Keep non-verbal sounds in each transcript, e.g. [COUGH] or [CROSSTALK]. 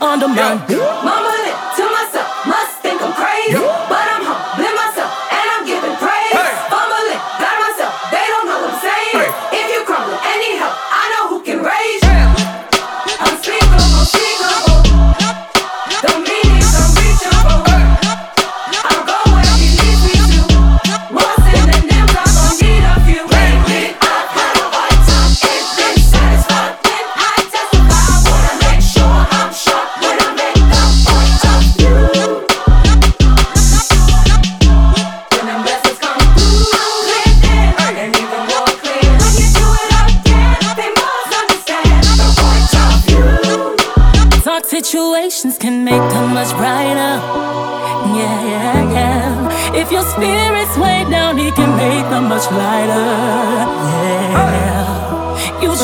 Undermine. Mumbling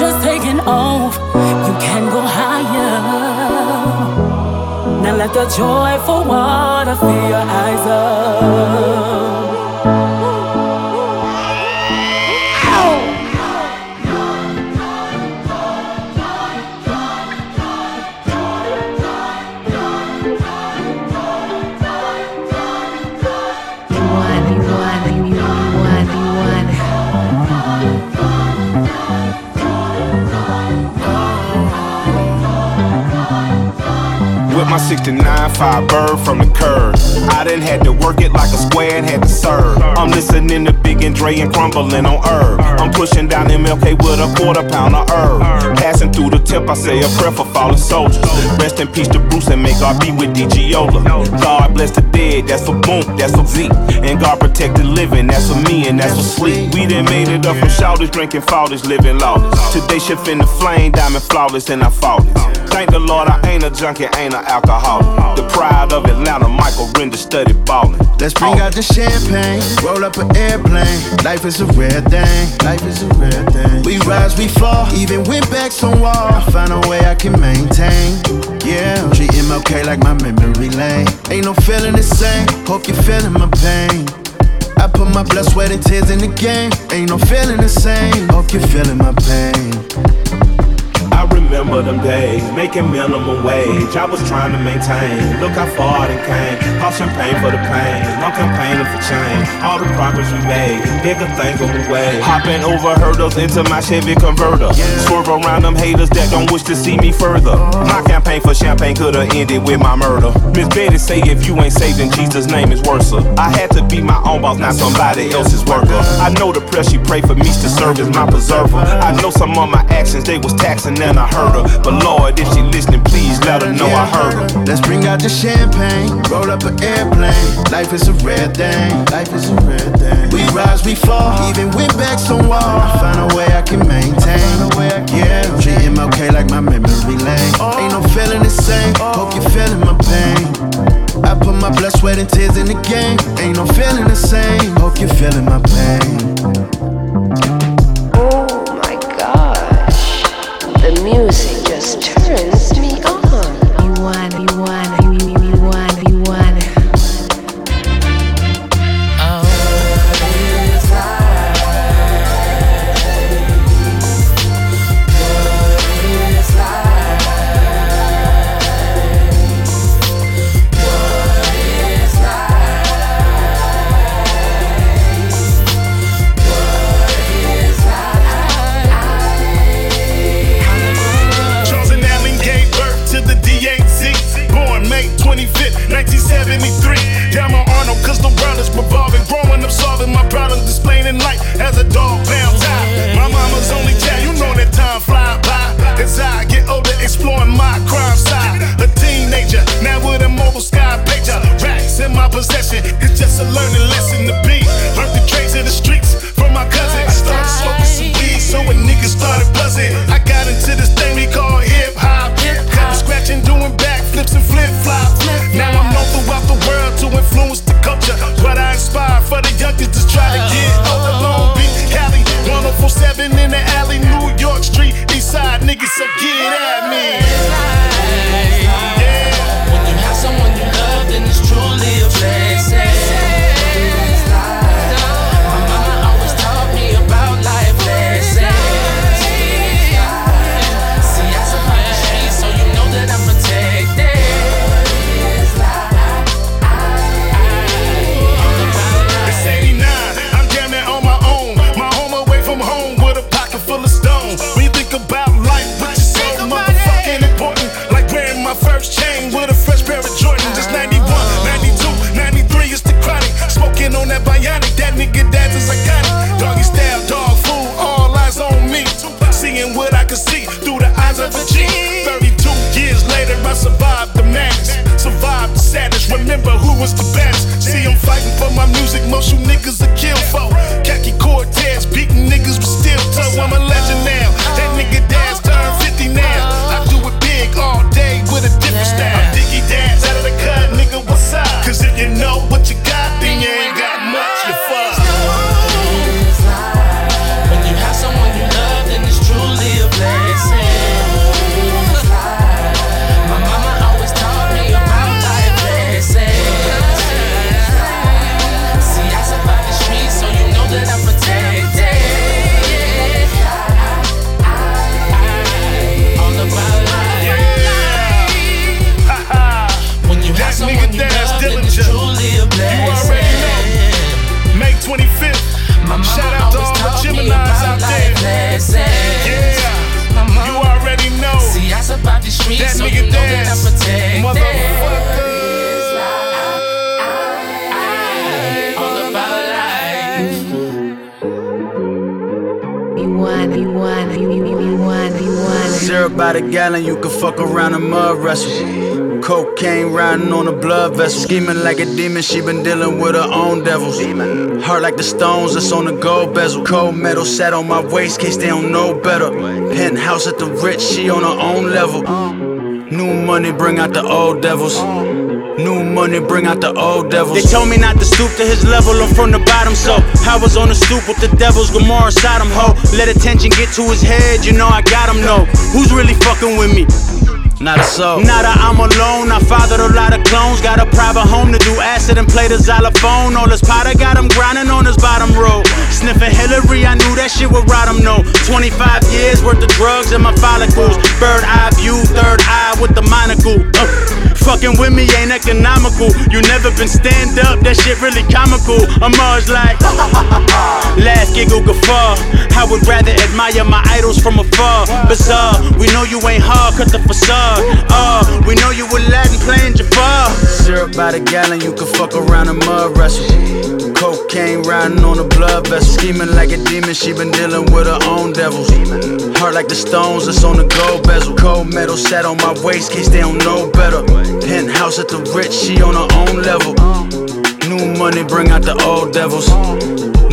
just taking off, you can go higher. Now let the joyful water fill your eyes up. My 69 5 bird from the curb. I done had to work it like a square and had to serve. I'm listening to Big and Dre and crumbling on herb. I'm pushing down MLK with a quarter pound of herb. Passing through the tip, I say a prayer for fallen soldiers. Rest in peace to Bruce and make God be with DGola. God bless the dead, that's for Boom, that's for Z. And God protect the living, that's for me and that's for sleep. We done made it up from shouters, drinking fathers, living lawless. Today shift in the flame, diamond flawless, and I fought it. Thank the Lord, I ain't a junkie, ain't an alcoholic. The pride of Atlanta, Michael Render study ballin'. Let's bring oh. out the champagne, roll up an airplane. Life is a rare thing, life is a rare thing. We rise, we fall, even when backs on wall. I find a way I can maintain. Yeah, treat MLK like my memory lane. Ain't no feeling the same, hope you're feeling my pain. I put my blood, sweat, and tears in the game. Ain't no feeling the same, hope you're feeling my pain. I remember them days, making minimum wage. I was trying to maintain. Look how far it came. Pop champagne for the pain. I'm campaigning for change. All the progress we made, bigger things on the way. Hopping over hurdles into my Chevy converter. Swerve around them haters that don't wish to see me further. My campaign for champagne could have ended with my murder. Miss Betty say if you ain't saved in Jesus' name is worse. I had to be my own boss, not somebody else's worker. I know the prayer she prayed for me to serve as my preserver. I know some of my actions they was taxing and I heard her. But Lord, if she listening, please let her know I heard her. Let's bring out the champagne, roll up an airplane. Life is a rare thing. Life is a rare thing. We rise, we fall, even went back some wall. I find a way I can maintain. Yeah, treat MLK like my memory lane. Oh. Ain't no feeling the same. Oh. Hope you're feeling my pain. I put my blood, sweat, and tears in the game. Ain't no feeling the same. Hope you're feeling my pain. You niggas The gallon, you can fuck around and mud wrestle. Cocaine riding on a blood vessel. Scheming like a demon, she been dealing with her own devils. Heart like the stones that's on the gold bezel. Cold metal sat on my waist, case they don't know better. Penthouse at the Ritz, she on her own level. New money bring out the old devils. New money bring out the old devils. They told me not to stoop to his level, I'm from the bottom, so I was on the stoop with the devils, Gomorrah Sodom ho. Let attention get to his head, you know I got him, no. Who's really fucking with me? Not a soul. Not a I'm alone. I fathered a lot of clones. Got a private home to do acid and play the xylophone. All this powder got him grinding on his bottom row. Sniffing Hillary, I knew that shit would rot him, no. 25 years worth of drugs in my follicles. Bird eye view, third eye with the monocle. Uh, fucking with me ain't economical. You never been stand up, that shit really comical. I'm always like, last giggle guffaw. I would rather admire my idols from afar. Bizarre, we know you ain't hard, cut the facade. Uh, we know you Latin playing Jafar. Syrup by the gallon, you can fuck around and mud wrestle. Cocaine riding on a blood vessel. Scheming like a demon, she been dealing with her own devils. Heart like the stones that's on the gold bezel. Cold metal sat on my waist, case they don't know better. Penthouse at the Ritz, she on her own level. New money, bring out the old devils.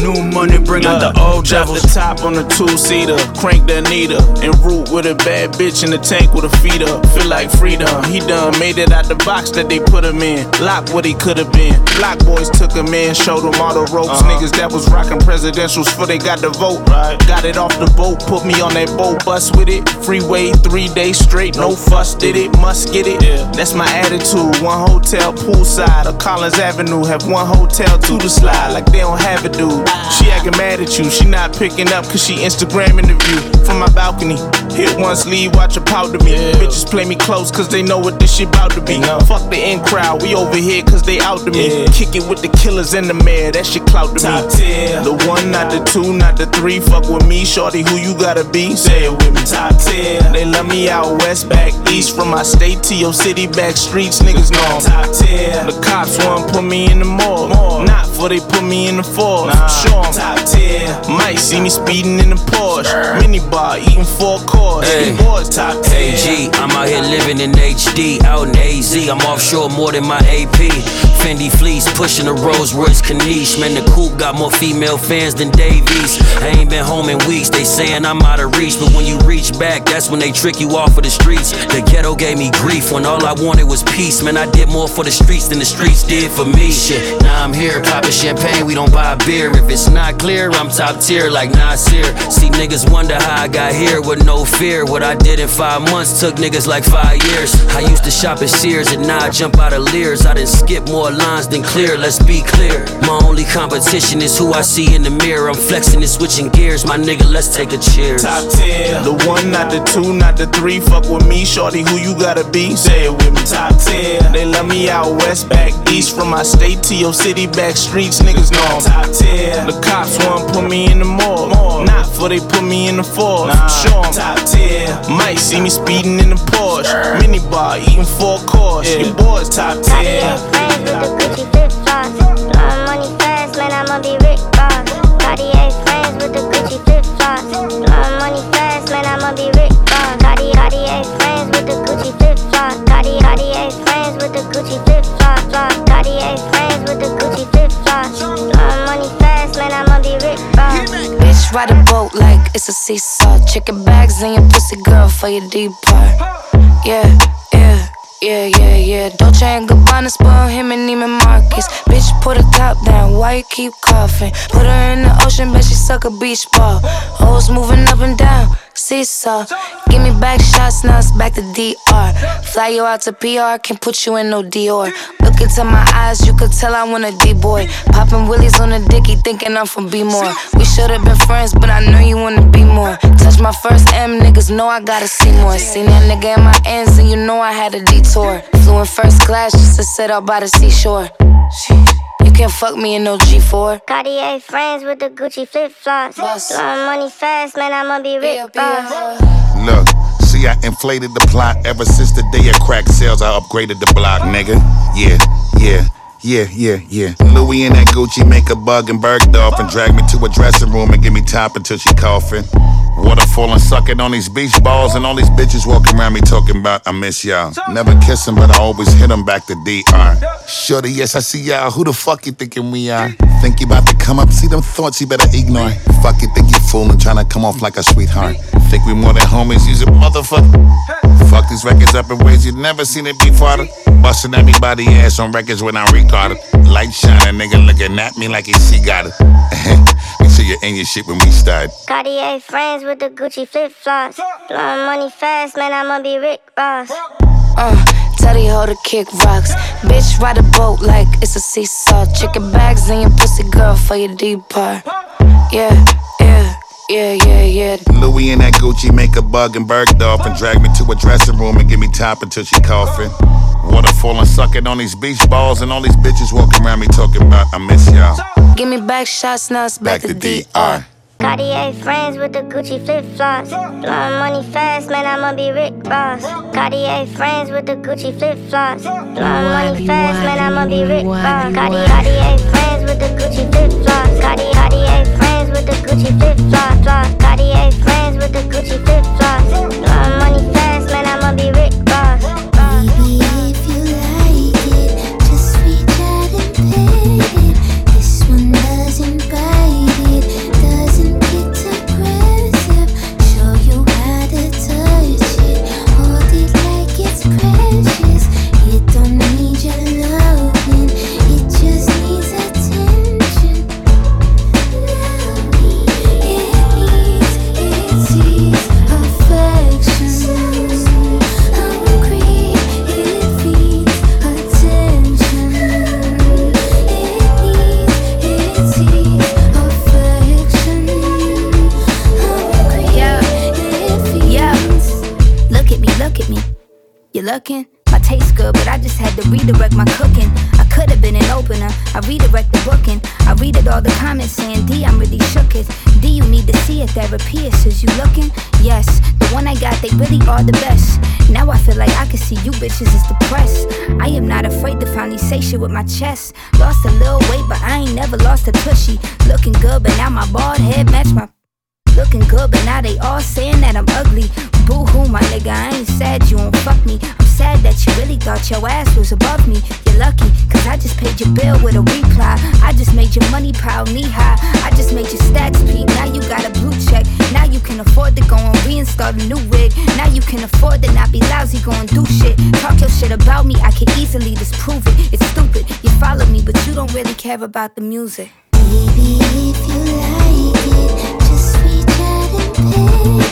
New money, bring out the old Drop devils. the top on the two seater, crank the Anita, and root with a bad bitch in the tank with a feet up. Feel like freedom. He done made it out the box that they put him in. Lock what he could have been. Block boys took him in, showed him all the ropes. Uh-huh. Niggas that was rocking presidentials for they got the vote. Got it off the boat, put me on that boat bus with it. Freeway three days straight, no fuss, did it, must get it. That's my attitude. One hotel poolside or Collins Avenue, have one hotel to the slide like they don't have a dude. She acting mad at you, she not picking up cause she Instagramming the view from my balcony. Hit one sleeve, watch her pout to me. Bitches play me close cause they know what this shit about to be. Fuck the in crowd, we over here cause they out to me. Kick it with the killers and the mayor, that shit clout to me. Tier. The one, not the two, not the three. Fuck with me, shorty, who you gotta be? Say it with me. Top 10. They love me out west, back east. From my state to your city, back streets, niggas know. Top 10. The cops want put me in the morgue. Not for they put me in the force. Sure, I'm top 10. Might see me speeding in the Porsche. Mini bar, eating four course. Hey. Boys top 10. AG, I'm out here living in HD, out in AZ. I'm offshore more than my AP. Fendi fleece, pushing a Rolls Royce Caniche. Man, the coupe got more female fans than Davies. I ain't been home in weeks, they saying I'm out of reach. But when you reach back, that's when they trick you off of the streets. The ghetto gave me grief when all I wanted was peace. Man, I did more for the streets than the streets did for me. Shit, now I'm here popping champagne, we don't buy beer. If it's not clear, I'm top tier like Nasir. See, niggas wonder how I got here with no fear. What I did in five months took niggas like five years. I used to shop at Sears and now I jump out of Lears. I done skip more lines than clear, let's be clear. My only competition is who I see in the mirror. I'm flexing and switching gears, my nigga, let's take a cheers. Top 10. The one, not the two, not the three. Fuck with me, shorty, who you gotta be? Say it with me. Top 10. They love me out west, back east. From my state to your city, back streets, niggas know. I'm Top 10. The cops want put me in the morgue. Not for they put me in the force. Sure, I'm top 10. Might see me speeding in the Porsche. Mini bar, eating four course. Your boys top 10. friends with the Gucci flip flops. Blowing money fast, man, I'ma be Rick Ross. Cartier friends with the Gucci flip flops. Blowing money fast, man, I'ma be Rick Ross. Cartier, Cartier friends with the Gucci flip flops. Cartier, Cartier friends with the Gucci flip flops. Cartier friends with the Gucci flip flops. Blowing money fast, man, I'ma be Rick Ross. Bitch, ride a boat like it's a seesaw. Chicken bags in your pussy, girl, for your deep part. Yeah, yeah. Yeah, yeah, yeah. Dolce and Gabbana spoil him and Neiman Marcus. Bitch, put her top down. Why you keep coughing? Put her in the ocean, bet she suck a beach ball. Hoes moving up and down. Seesaw. Give me back shots, now it's back to DR. Fly you out to PR, can't put you in no Dior. Look into my eyes, you could tell I want a D boy. Popping willies on a dicky, thinking I'm from B more. We should've been friends, but I know you wanna be more. Touch my first M, niggas know I gotta see more. Seen that nigga in my ends, and you know I had a detour. Flew in first class just to sit out by the seashore. You can't fuck me in no G4. Cartier friends with the Gucci flip flops. Blowing money fast, man, I'ma be rich. Ross. Look, see, I inflated the plot ever since the day of crack sales. I upgraded the block, nigga. Yeah, yeah. Yeah, yeah, yeah. Louis and that Gucci make a bug and Bergdorf and drag me to a dressing room and give me top until she coughing. Waterfall and sucking on these beach balls and all these bitches walking around me talking about I miss y'all. Never kiss 'em, but I always hit 'em back to DR. Shorty, yes, I see y'all. Who the fuck you thinking we are? Think you about to come up? See them thoughts you better ignore. Fuck you, think you fooling, trying to come off like a sweetheart. Think we more than homies, you's a motherfucker. Fuck these records up in ways you've never seen it before. Busting everybody ass on records when I'm recorded. Light shining, nigga looking at me like he see got it. [LAUGHS] Make sure you're in your shit when we start. Cartier friends with the Gucci flip flops. Blowing money fast, man, I'ma be Rick Ross. Uh, the hoe to kick rocks. Bitch, ride a boat like it's a seesaw. Chicken bags in your pussy, girl, for your deep part. Yeah, yeah, yeah, yeah, yeah. Louis and that Gucci make a bug and Bergdorf and drag me to a dressing room and give me top until she coughing. Waterfall and sucking on these beach balls and all these bitches walking around me talking about I miss y'all. Give me back shots, now it's back, Back to to DR. DR. Cartier frames with the Gucci flip flops. Blowing money fast, man, I'ma be Rick Ross. Cartier frames with the Gucci flip flops. Blowing money fast, man, I'ma be Rick Ross. Cartier Cartier frames with the Gucci flip flops. Cartier Cartier frames with the Gucci flip flops. Cartier frames with the Gucci flip flops. To redirect my cooking. I could have been an opener. I redirect the booking. I read it all the comments saying, D, I'm really shook it. D, you need to see it. Therapy is you looking? Yes, the one I got, they really are the best. Now I feel like I can see you bitches is depressed. I am not afraid to finally say shit with my chest. Lost a little weight, but I ain't never lost a tushy. Looking good, but now my bald head match my Looking good, but now they all saying that I'm ugly. Boo hoo, my nigga, I ain't sad you won't fuck me. I'm sad that you really thought your ass was above me. You're lucky, cause I just paid your bill with a reply. I just made your money pile knee high. I just made your stats peak. Now you got a blue check. Now you can afford to go and reinstall a new wig. Now you can afford to not be lousy, go and do shit. Talk your shit about me, I can easily disprove it. It's stupid, you follow me, but you don't really care about the music. Baby, if you like it, just reach out and pet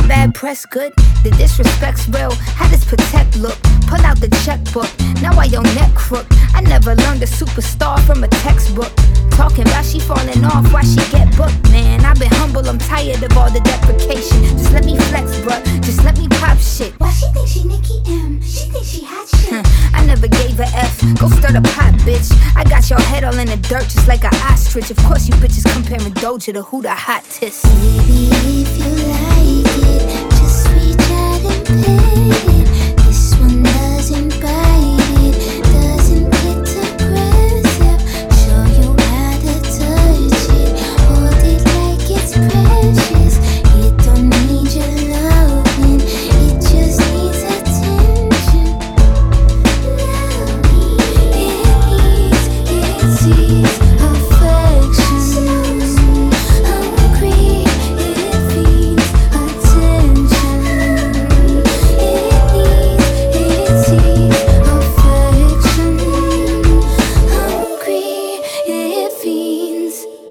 the bad press good? The disrespect's real. How does protect look? Pull out the checkbook. Now I your neck crook. I never learned a superstar from a textbook. Talking about she falling off, why she get booked, man. I've been humble, I'm tired of all the deprecation. Just let me flex, bruh. Just let me pop shit. Why she think she Nicki M? She think she hot shit. I never gave a F. Go stir the pot, bitch. I got your head all in the dirt just like an ostrich. Of course, you bitches comparing Doja to who the hottest. Baby, if you like it, just reach out and it.